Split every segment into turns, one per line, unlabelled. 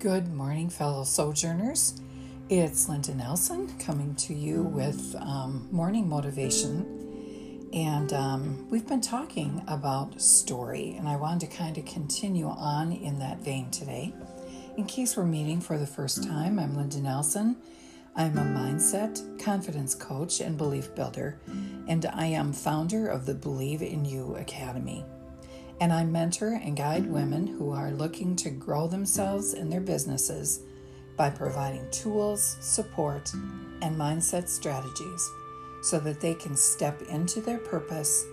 Good morning, fellow sojourners. It's Linda Nelson coming to you with um, morning motivation. And um, we've been talking about story, and I wanted to kind of continue on in that vein today. In case we're meeting for the first time, I'm Linda Nelson. I'm a mindset, confidence coach, and belief builder, and I am founder of the Believe in You Academy and I mentor and guide women who are looking to grow themselves and their businesses by providing tools, support, and mindset strategies so that they can step into their purpose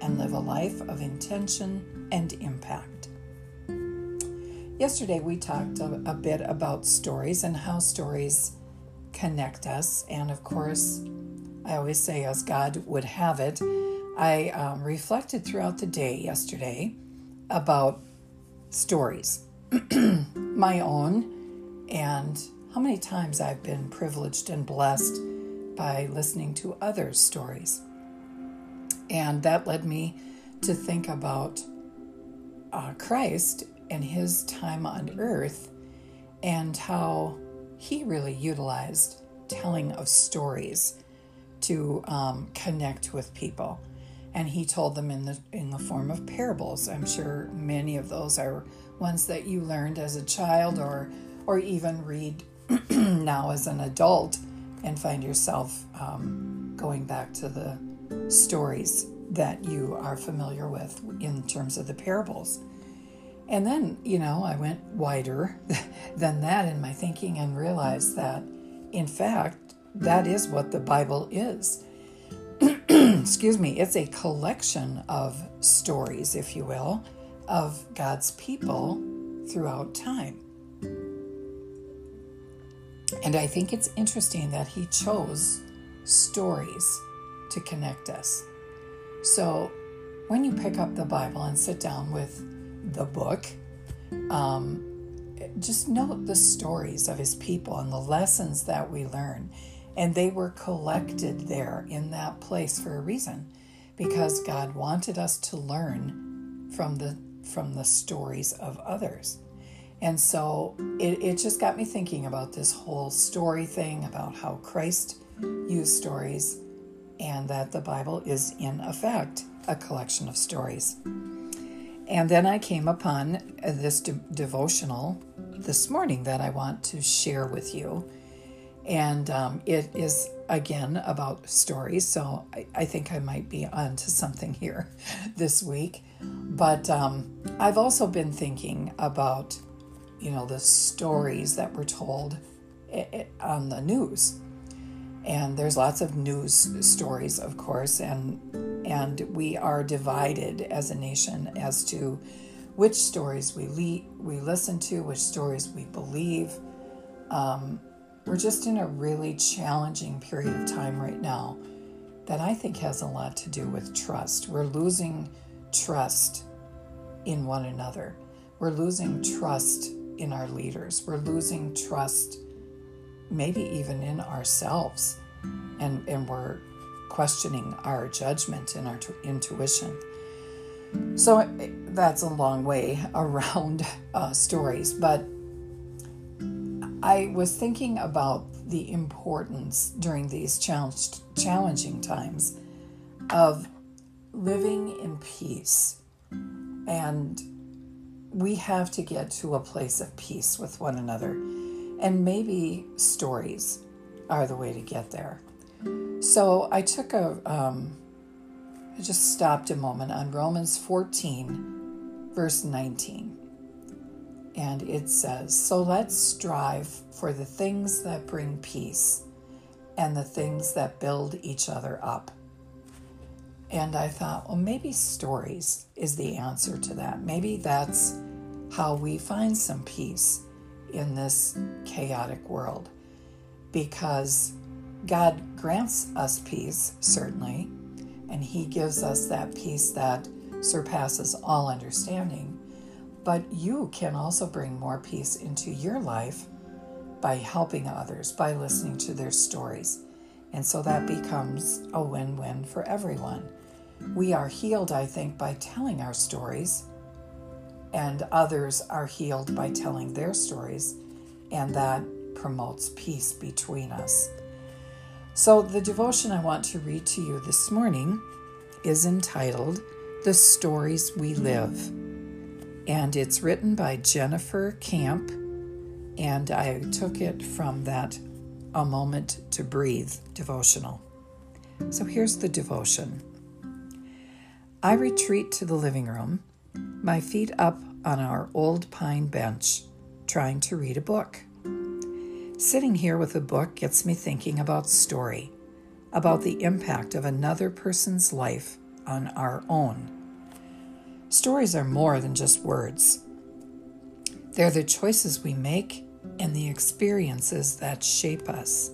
and live a life of intention and impact. Yesterday, we talked a, a bit about stories and how stories connect us, and of course, I always say, as God would have it, I um, reflected throughout the day yesterday about stories, my own, and how many times I've been privileged and blessed by listening to others' stories. And that led me to think about uh, Christ and his time on earth and how he really utilized telling of stories to um, connect with people. And he told them in the in the form of parables. I'm sure many of those are ones that you learned as a child or or even read now as an adult and find yourself um, going back to the stories that you are familiar with in terms of the parables. And then, you know, I went wider than that in my thinking and realized that, in fact, that is what the Bible is. Excuse me, it's a collection of stories, if you will, of God's people throughout time. And I think it's interesting that He chose stories to connect us. So when you pick up the Bible and sit down with the book, um, just note the stories of his people and the lessons that we learn. And they were collected there in that place for a reason, because God wanted us to learn from the from the stories of others. And so it, it just got me thinking about this whole story thing about how Christ used stories and that the Bible is, in effect, a collection of stories. And then I came upon this de- devotional this morning that I want to share with you. And um, it is again about stories, so I, I, think I might be onto something here this week. But um, I've also been thinking about, you know, the stories that were told on the news and there's lots of news stories, of course, and and we are divided as a nation as to which stories we le- we listen to, which stories we believe. Um, we're just in a really challenging period of time right now that I think has a lot to do with trust. We're losing trust in one another. We're losing trust in our leaders. We're losing trust maybe even in ourselves. And, and we're questioning our judgment and our t- intuition. So that's a long way around uh, stories, but I was thinking about the importance during these challenging times of living in peace. And we have to get to a place of peace with one another. And maybe stories are the way to get there. So I took a, um, I just stopped a moment on Romans 14, verse 19. And it says, So let's strive for the things that bring peace and the things that build each other up. And I thought, well, maybe stories is the answer to that. Maybe that's how we find some peace in this chaotic world because God grants us peace, certainly, and He gives us that peace that surpasses all understanding. But you can also bring more peace into your life by helping others, by listening to their stories. And so that becomes a win win for everyone. We are healed, I think, by telling our stories, and others are healed by telling their stories and that promotes peace between us. So, the devotion I want to read to you this morning is entitled The Stories We Live. And it's written by Jennifer Camp, and I took it from that A Moment to Breathe devotional. So, here's the devotion I retreat to the living room, my feet up on our old pine bench, trying to read a book. Sitting here with a book gets me thinking about story, about the impact of another person's life on our own. Stories are more than just words, they're the choices we make and the experiences that shape us.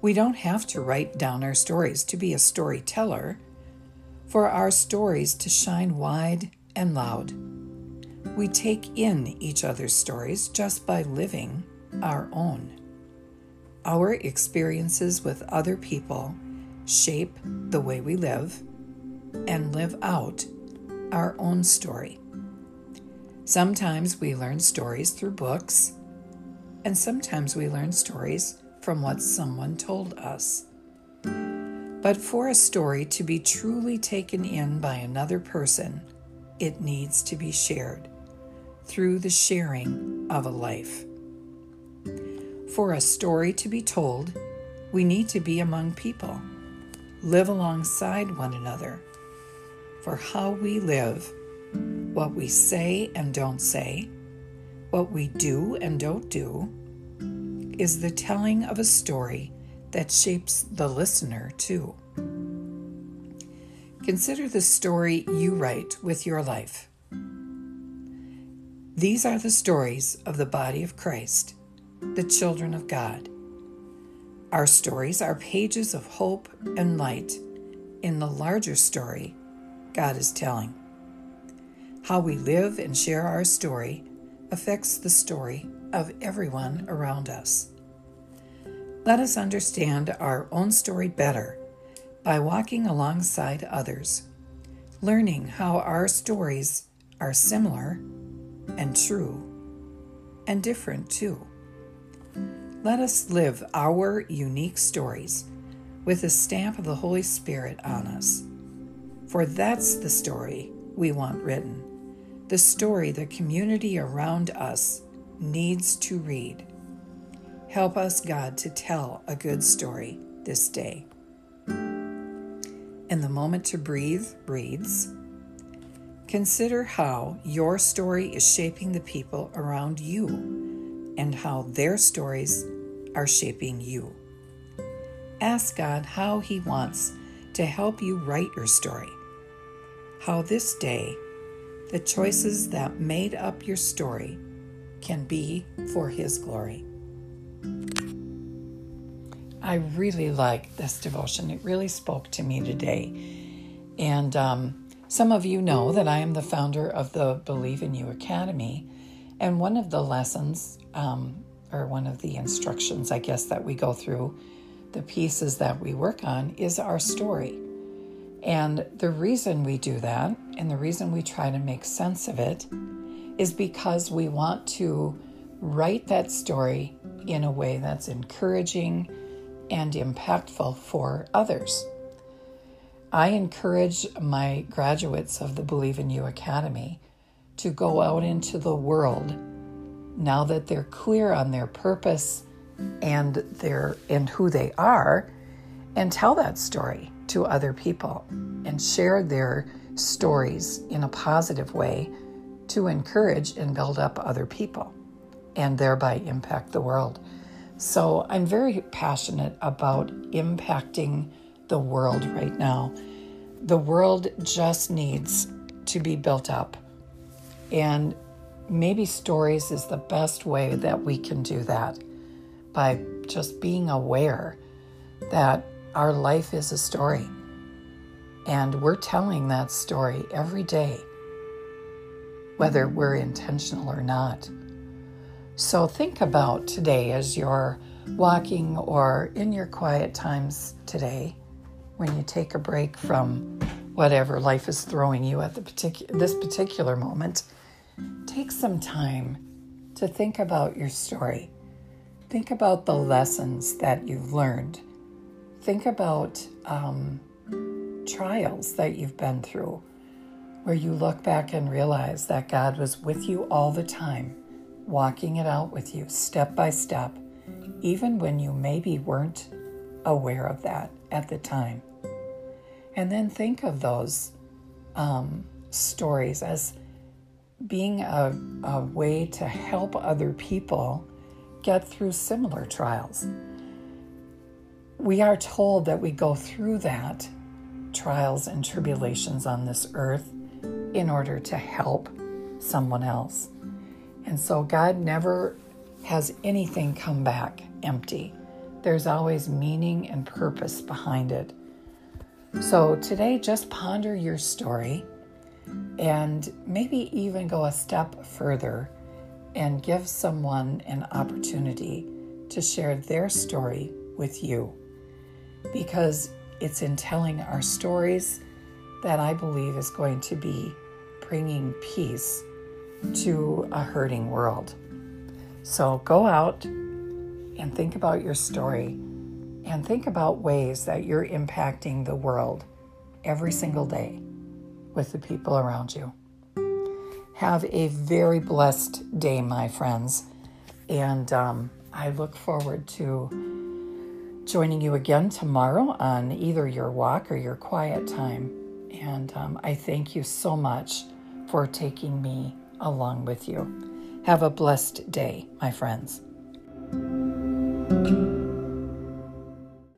We don't have to write down our stories to be a storyteller, for our stories to shine wide and loud. We take in each other's stories just by living our own. Our experiences with other people shape the way we live and live out our own story. Sometimes we learn stories through books, and sometimes we learn stories from what someone told us. But for a story to be truly taken in by another person, it needs to be shared through the sharing of a life. For a story to be told, we need to be among people, live alongside one another. For how we live, what we say and don't say, what we do and don't do, is the telling of a story that shapes the listener too. Consider the story you write with your life. These are the stories of the body of Christ the children of God. Our stories are pages of hope and light in the larger story God is telling. How we live and share our story affects the story of everyone around us. Let us understand our own story better by walking alongside others, learning how our stories are similar and true and different too. Let us live our unique stories with the stamp of the Holy Spirit on us. For that's the story we want written, the story the community around us needs to read. Help us, God, to tell a good story this day. And the moment to breathe reads Consider how your story is shaping the people around you and how their stories are shaping you. Ask God how He wants to help you write your story. How this day, the choices that made up your story can be for His glory. I really like this devotion. It really spoke to me today. And um, some of you know that I am the founder of the Believe in You Academy. And one of the lessons, um, or one of the instructions, I guess, that we go through, the pieces that we work on, is our story. And the reason we do that, and the reason we try to make sense of it, is because we want to write that story in a way that's encouraging and impactful for others. I encourage my graduates of the Believe in You Academy to go out into the world now that they're clear on their purpose and their and who they are and tell that story to other people and share their stories in a positive way to encourage and build up other people and thereby impact the world. So I'm very passionate about impacting the world right now. The world just needs to be built up and maybe stories is the best way that we can do that by just being aware that our life is a story. And we're telling that story every day, whether we're intentional or not. So think about today as you're walking or in your quiet times today, when you take a break from whatever life is throwing you at the particular this particular moment take some time to think about your story. Think about the lessons that you've learned. Think about um, trials that you've been through, where you look back and realize that God was with you all the time, walking it out with you step by step, even when you maybe weren't aware of that at the time. And then think of those um, stories as being a, a way to help other people get through similar trials. We are told that we go through that trials and tribulations on this earth in order to help someone else. And so God never has anything come back empty. There's always meaning and purpose behind it. So today, just ponder your story and maybe even go a step further and give someone an opportunity to share their story with you. Because it's in telling our stories that I believe is going to be bringing peace to a hurting world. So go out and think about your story and think about ways that you're impacting the world every single day with the people around you. Have a very blessed day, my friends. And um, I look forward to joining you again tomorrow on either your walk or your quiet time. And um, I thank you so much for taking me along with you. Have a blessed day, my friends.